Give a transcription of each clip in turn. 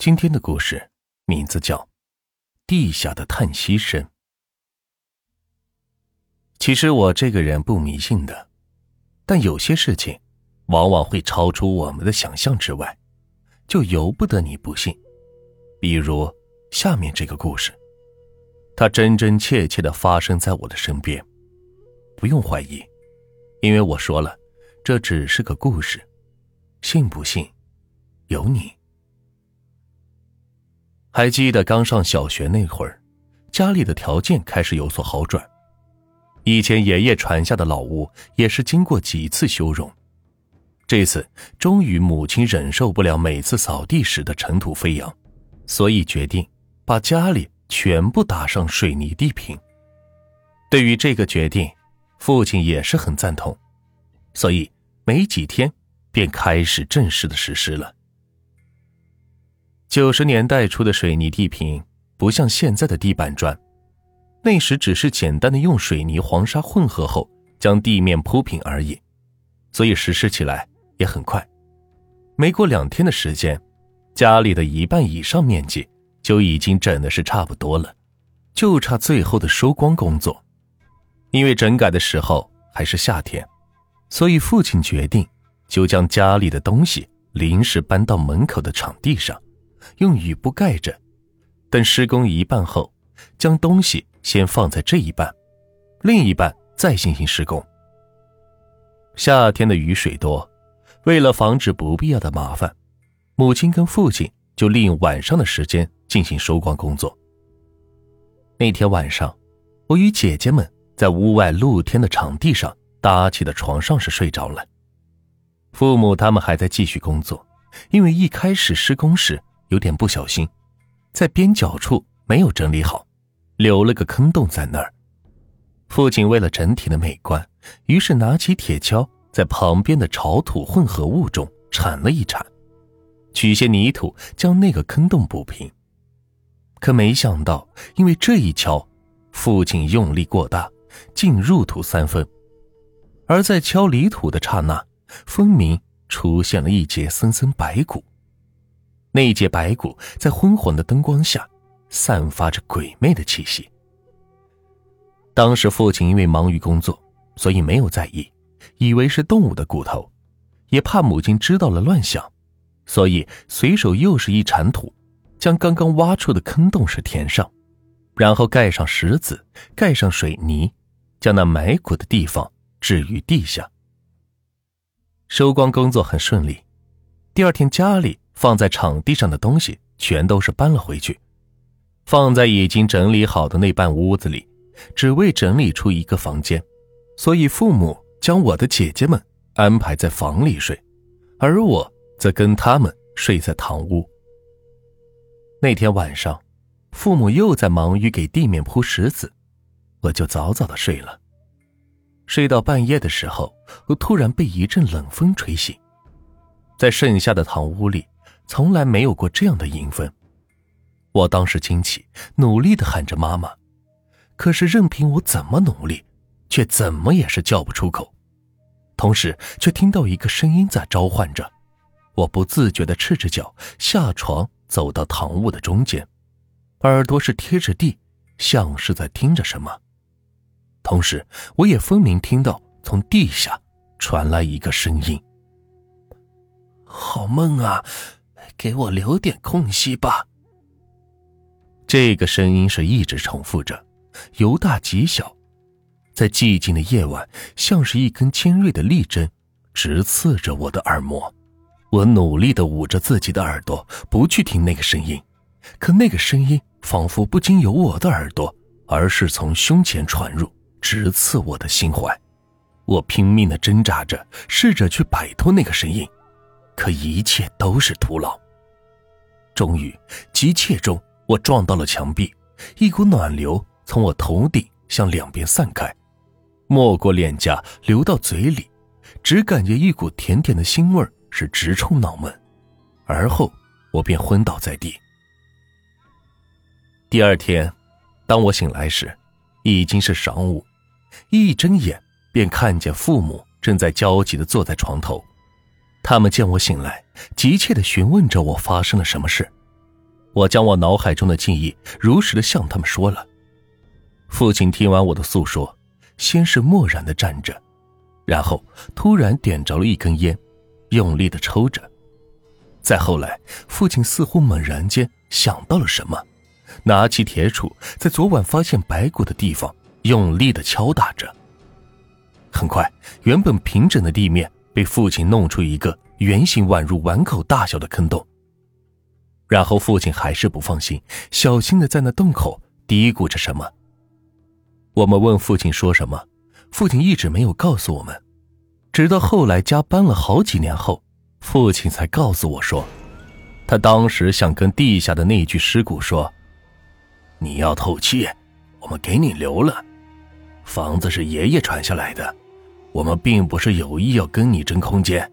今天的故事名字叫《地下的叹息声》。其实我这个人不迷信的，但有些事情往往会超出我们的想象之外，就由不得你不信。比如下面这个故事，它真真切切的发生在我的身边，不用怀疑，因为我说了，这只是个故事，信不信由你。还记得刚上小学那会儿，家里的条件开始有所好转。以前爷爷传下的老屋也是经过几次修容，这次终于母亲忍受不了每次扫地时的尘土飞扬，所以决定把家里全部打上水泥地坪。对于这个决定，父亲也是很赞同，所以没几天便开始正式的实施了。九十年代初的水泥地坪不像现在的地板砖，那时只是简单的用水泥、黄沙混合后将地面铺平而已，所以实施起来也很快。没过两天的时间，家里的一半以上面积就已经整的是差不多了，就差最后的收光工作。因为整改的时候还是夏天，所以父亲决定就将家里的东西临时搬到门口的场地上。用雨布盖着，等施工一半后，将东西先放在这一半，另一半再进行施工。夏天的雨水多，为了防止不必要的麻烦，母亲跟父亲就利用晚上的时间进行收光工作。那天晚上，我与姐姐们在屋外露天的场地上搭起的床上是睡着了，父母他们还在继续工作，因为一开始施工时。有点不小心，在边角处没有整理好，留了个坑洞在那儿。父亲为了整体的美观，于是拿起铁锹在旁边的潮土混合物中铲了一铲，取些泥土将那个坑洞补平。可没想到，因为这一锹，父亲用力过大，竟入土三分。而在敲泥土的刹那，分明出现了一截森森白骨。那一截白骨在昏黄的灯光下，散发着鬼魅的气息。当时父亲因为忙于工作，所以没有在意，以为是动物的骨头，也怕母亲知道了乱想，所以随手又是一铲土，将刚刚挖出的坑洞是填上，然后盖上石子，盖上水泥，将那埋骨的地方置于地下。收光工作很顺利，第二天家里。放在场地上的东西全都是搬了回去，放在已经整理好的那半屋子里，只为整理出一个房间。所以父母将我的姐姐们安排在房里睡，而我则跟他们睡在堂屋。那天晚上，父母又在忙于给地面铺石子，我就早早的睡了。睡到半夜的时候，我突然被一阵冷风吹醒，在剩下的堂屋里。从来没有过这样的阴风，我当时惊奇，努力的喊着妈妈，可是任凭我怎么努力，却怎么也是叫不出口。同时，却听到一个声音在召唤着，我不自觉的赤着脚下床，走到堂屋的中间，耳朵是贴着地，像是在听着什么。同时，我也分明听到从地下传来一个声音：“好梦啊！”给我留点空隙吧。这个声音是一直重复着，由大及小，在寂静的夜晚，像是一根尖锐的利针，直刺着我的耳膜。我努力的捂着自己的耳朵，不去听那个声音，可那个声音仿佛不经由我的耳朵，而是从胸前传入，直刺我的心怀。我拼命的挣扎着，试着去摆脱那个声音，可一切都是徒劳。终于，急切中，我撞到了墙壁，一股暖流从我头顶向两边散开，没过脸颊，流到嘴里，只感觉一股甜甜的腥味是直冲脑门，而后我便昏倒在地。第二天，当我醒来时，已经是晌午，一睁眼便看见父母正在焦急地坐在床头。他们见我醒来，急切地询问着我发生了什么事，我将我脑海中的记忆如实的向他们说了。父亲听完我的诉说，先是默然的站着，然后突然点着了一根烟，用力的抽着。再后来，父亲似乎猛然间想到了什么，拿起铁杵，在昨晚发现白骨的地方用力的敲打着。很快，原本平整的地面被父亲弄出一个圆形宛如碗口大小的坑洞。然后父亲还是不放心，小心的在那洞口嘀咕着什么。我们问父亲说什么，父亲一直没有告诉我们，直到后来家搬了好几年后。父亲才告诉我说，他当时想跟地下的那具尸骨说：“你要透气，我们给你留了。房子是爷爷传下来的，我们并不是有意要跟你争空间。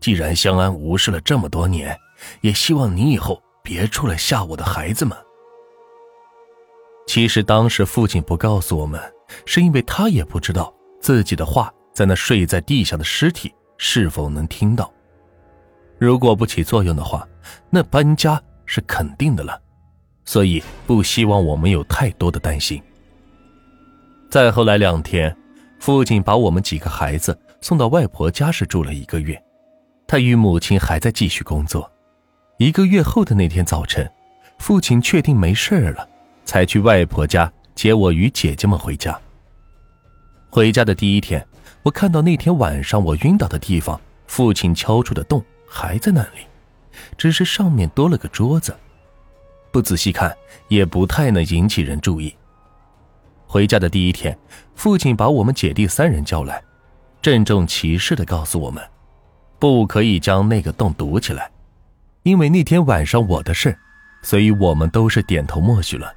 既然相安无事了这么多年，也希望你以后别出来吓我的孩子们。”其实当时父亲不告诉我们，是因为他也不知道自己的话在那睡在地下的尸体是否能听到。如果不起作用的话，那搬家是肯定的了，所以不希望我们有太多的担心。再后来两天，父亲把我们几个孩子送到外婆家时住了一个月，他与母亲还在继续工作。一个月后的那天早晨，父亲确定没事了，才去外婆家接我与姐姐们回家。回家的第一天，我看到那天晚上我晕倒的地方，父亲敲出的洞。还在那里，只是上面多了个桌子，不仔细看也不太能引起人注意。回家的第一天，父亲把我们姐弟三人叫来，郑重其事的告诉我们，不可以将那个洞堵起来，因为那天晚上我的事，所以我们都是点头默许了。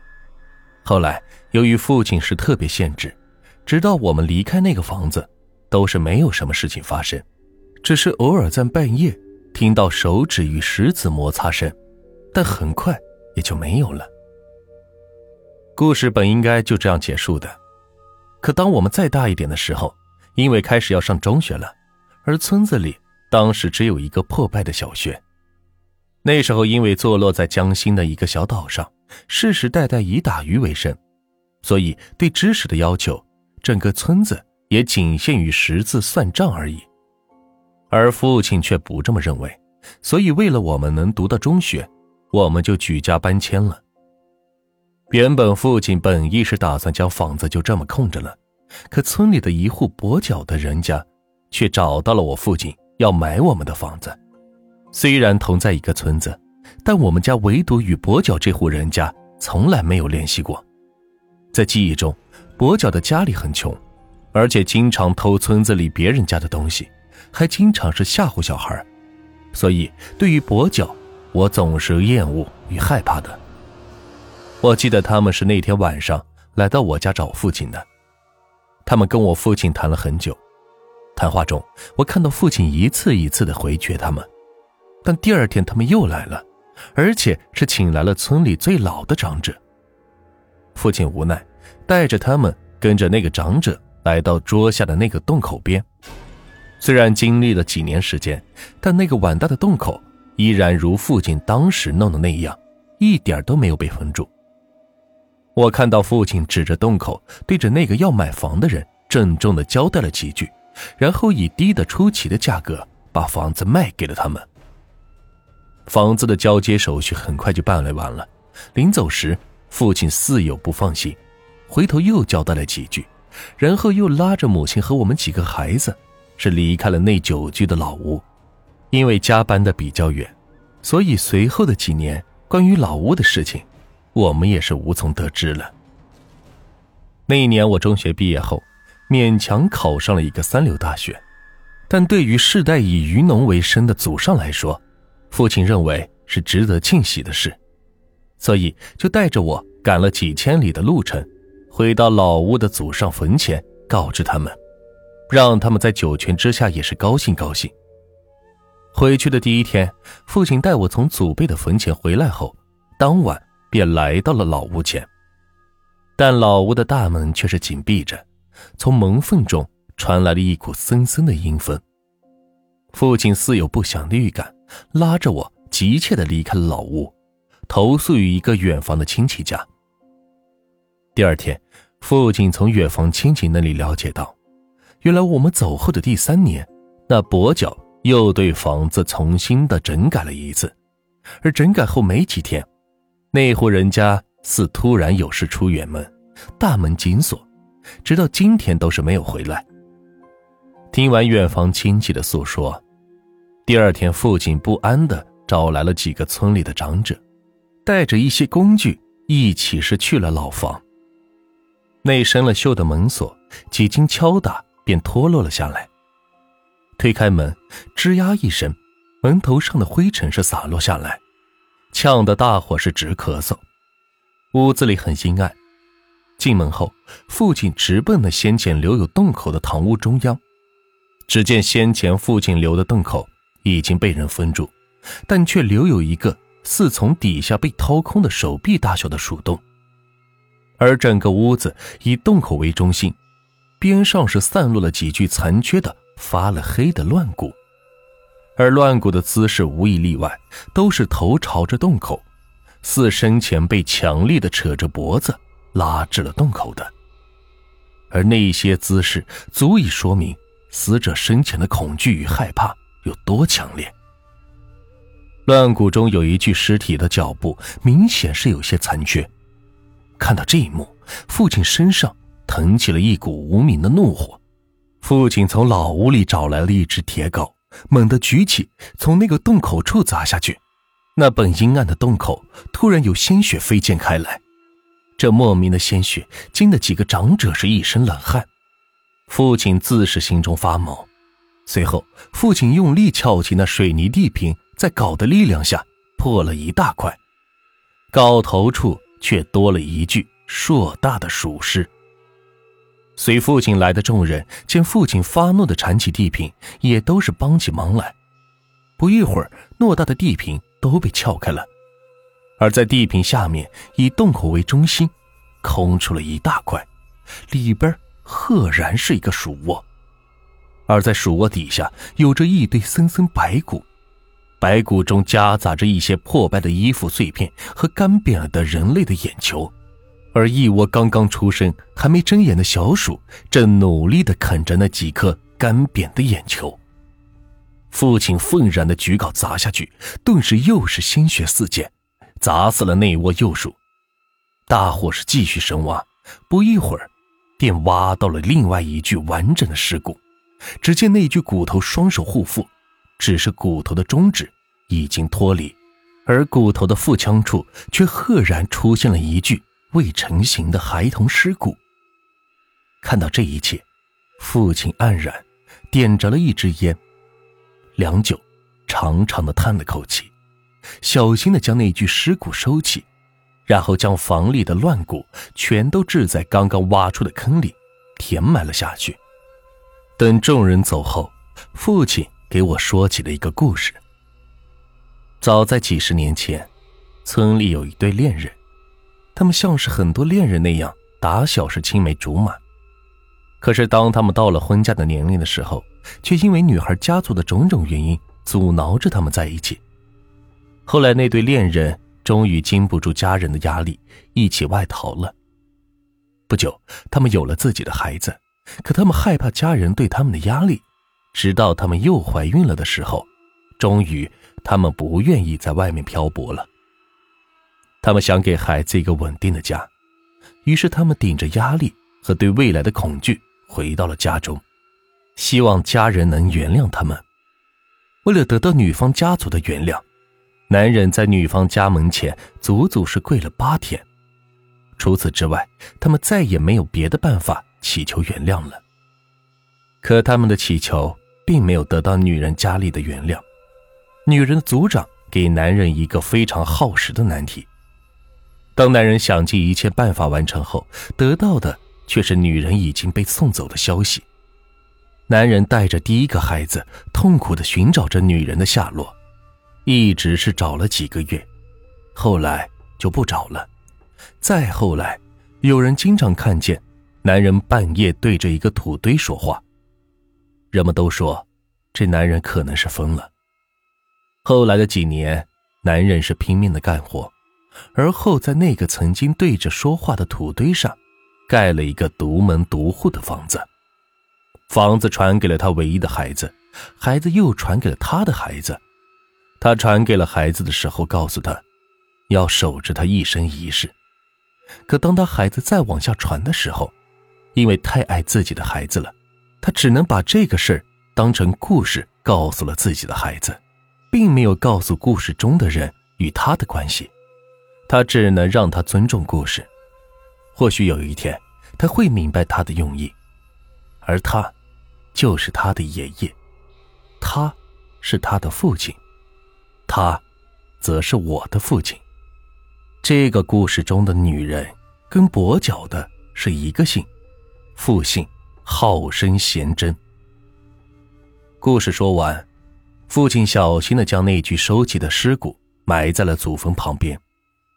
后来由于父亲是特别限制，直到我们离开那个房子，都是没有什么事情发生，只是偶尔在半夜。听到手指与石子摩擦声，但很快也就没有了。故事本应该就这样结束的，可当我们再大一点的时候，因为开始要上中学了，而村子里当时只有一个破败的小学。那时候因为坐落在江心的一个小岛上，世世代代以打鱼为生，所以对知识的要求，整个村子也仅限于识字算账而已。而父亲却不这么认为，所以为了我们能读到中学，我们就举家搬迁了。原本父亲本意是打算将房子就这么空着了，可村里的一户跛脚的人家，却找到了我父亲要买我们的房子。虽然同在一个村子，但我们家唯独与跛脚这户人家从来没有联系过。在记忆中，跛脚的家里很穷，而且经常偷村子里别人家的东西。还经常是吓唬小孩，所以对于跛脚，我总是厌恶与害怕的。我记得他们是那天晚上来到我家找父亲的，他们跟我父亲谈了很久。谈话中，我看到父亲一次一次的回绝他们，但第二天他们又来了，而且是请来了村里最老的长者。父亲无奈，带着他们跟着那个长者来到桌下的那个洞口边。虽然经历了几年时间，但那个碗大的洞口依然如父亲当时弄的那样，一点都没有被封住。我看到父亲指着洞口，对着那个要买房的人郑重的交代了几句，然后以低得出奇的价格把房子卖给了他们。房子的交接手续很快就办了完了。临走时，父亲似有不放心，回头又交代了几句，然后又拉着母亲和我们几个孩子。是离开了那久居的老屋，因为家搬的比较远，所以随后的几年关于老屋的事情，我们也是无从得知了。那一年我中学毕业后，勉强考上了一个三流大学，但对于世代以渔农为生的祖上来说，父亲认为是值得庆喜的事，所以就带着我赶了几千里的路程，回到老屋的祖上坟前，告知他们。让他们在九泉之下也是高兴高兴。回去的第一天，父亲带我从祖辈的坟前回来后，当晚便来到了老屋前。但老屋的大门却是紧闭着，从门缝中传来了一股森森的阴风。父亲似有不祥的预感，拉着我急切地离开了老屋，投宿于一个远房的亲戚家。第二天，父亲从远房亲戚那里了解到，原来我们走后的第三年，那跛脚又对房子重新的整改了一次，而整改后没几天，那户人家似突然有事出远门，大门紧锁，直到今天都是没有回来。听完远房亲戚的诉说，第二天父亲不安的找来了几个村里的长者，带着一些工具一起是去了老房。那生了锈的门锁，几经敲打便脱落了下来。推开门，吱呀一声，门头上的灰尘是洒落下来，呛得大伙是直咳嗽。屋子里很阴暗。进门后，父亲直奔了先前留有洞口的堂屋中央。只见先前父亲留的洞口已经被人封住，但却留有一个似从底下被掏空的手臂大小的鼠洞。而整个屋子以洞口为中心，边上是散落了几具残缺的、发了黑的乱骨，而乱骨的姿势无一例外都是头朝着洞口，似生前被强力的扯着脖子拉至了洞口的。而那些姿势足以说明死者生前的恐惧与害怕有多强烈。乱骨中有一具尸体的脚步明显是有些残缺。看到这一幕，父亲身上腾起了一股无名的怒火。父亲从老屋里找来了一只铁镐，猛地举起，从那个洞口处砸下去。那本阴暗的洞口突然有鲜血飞溅开来，这莫名的鲜血惊得几个长者是一身冷汗。父亲自是心中发毛。随后，父亲用力撬起那水泥地坪，在镐的力量下破了一大块，镐头处。却多了一具硕大的鼠尸。随父亲来的众人见父亲发怒的铲起地坪，也都是帮起忙来。不一会儿，偌大的地坪都被撬开了，而在地坪下面，以洞口为中心，空出了一大块，里边赫然是一个鼠窝。而在鼠窝底下，有着一堆森森白骨。白骨中夹杂着一些破败的衣服碎片和干瘪了的人类的眼球，而一窝刚刚出生还没睁眼的小鼠正努力地啃着那几颗干瘪的眼球。父亲愤然地举镐砸下去，顿时又是鲜血四溅，砸死了那窝幼鼠。大伙是继续深挖，不一会儿，便挖到了另外一具完整的尸骨。只见那具骨头双手护腹。只是骨头的中指已经脱离，而骨头的腹腔处却赫然出现了一具未成型的孩童尸骨。看到这一切，父亲黯然，点着了一支烟，良久，长长的叹了口气，小心的将那具尸骨收起，然后将房里的乱骨全都置在刚刚挖出的坑里，填埋了下去。等众人走后，父亲。给我说起了一个故事。早在几十年前，村里有一对恋人，他们像是很多恋人那样，打小是青梅竹马。可是当他们到了婚嫁的年龄的时候，却因为女孩家族的种种原因，阻挠着他们在一起。后来那对恋人终于经不住家人的压力，一起外逃了。不久，他们有了自己的孩子，可他们害怕家人对他们的压力。直到他们又怀孕了的时候，终于，他们不愿意在外面漂泊了。他们想给孩子一个稳定的家，于是他们顶着压力和对未来的恐惧回到了家中，希望家人能原谅他们。为了得到女方家族的原谅，男人在女方家门前足足是跪了八天。除此之外，他们再也没有别的办法祈求原谅了。可他们的祈求。并没有得到女人家里的原谅，女人的族长给男人一个非常耗时的难题。当男人想尽一切办法完成后，得到的却是女人已经被送走的消息。男人带着第一个孩子，痛苦地寻找着女人的下落，一直是找了几个月，后来就不找了。再后来，有人经常看见男人半夜对着一个土堆说话。人们都说，这男人可能是疯了。后来的几年，男人是拼命的干活，而后在那个曾经对着说话的土堆上，盖了一个独门独户的房子。房子传给了他唯一的孩子，孩子又传给了他的孩子。他传给了孩子的时候，告诉他，要守着他一生一世。可当他孩子再往下传的时候，因为太爱自己的孩子了，他只能把这个事儿当成故事告诉了自己的孩子，并没有告诉故事中的人与他的关系。他只能让他尊重故事，或许有一天他会明白他的用意，而他，就是他的爷爷，他，是他的父亲，他，则是我的父亲。这个故事中的女人跟跛脚的是一个姓，父姓好生贤贞。故事说完，父亲小心的将那具收集的尸骨埋在了祖坟旁边。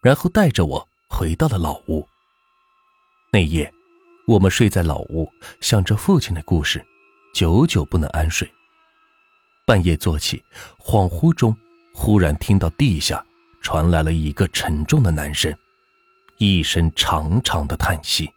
然后带着我回到了老屋。那夜，我们睡在老屋，想着父亲的故事，久久不能安睡。半夜坐起，恍惚中忽然听到地下传来了一个沉重的男声，一声长长的叹息。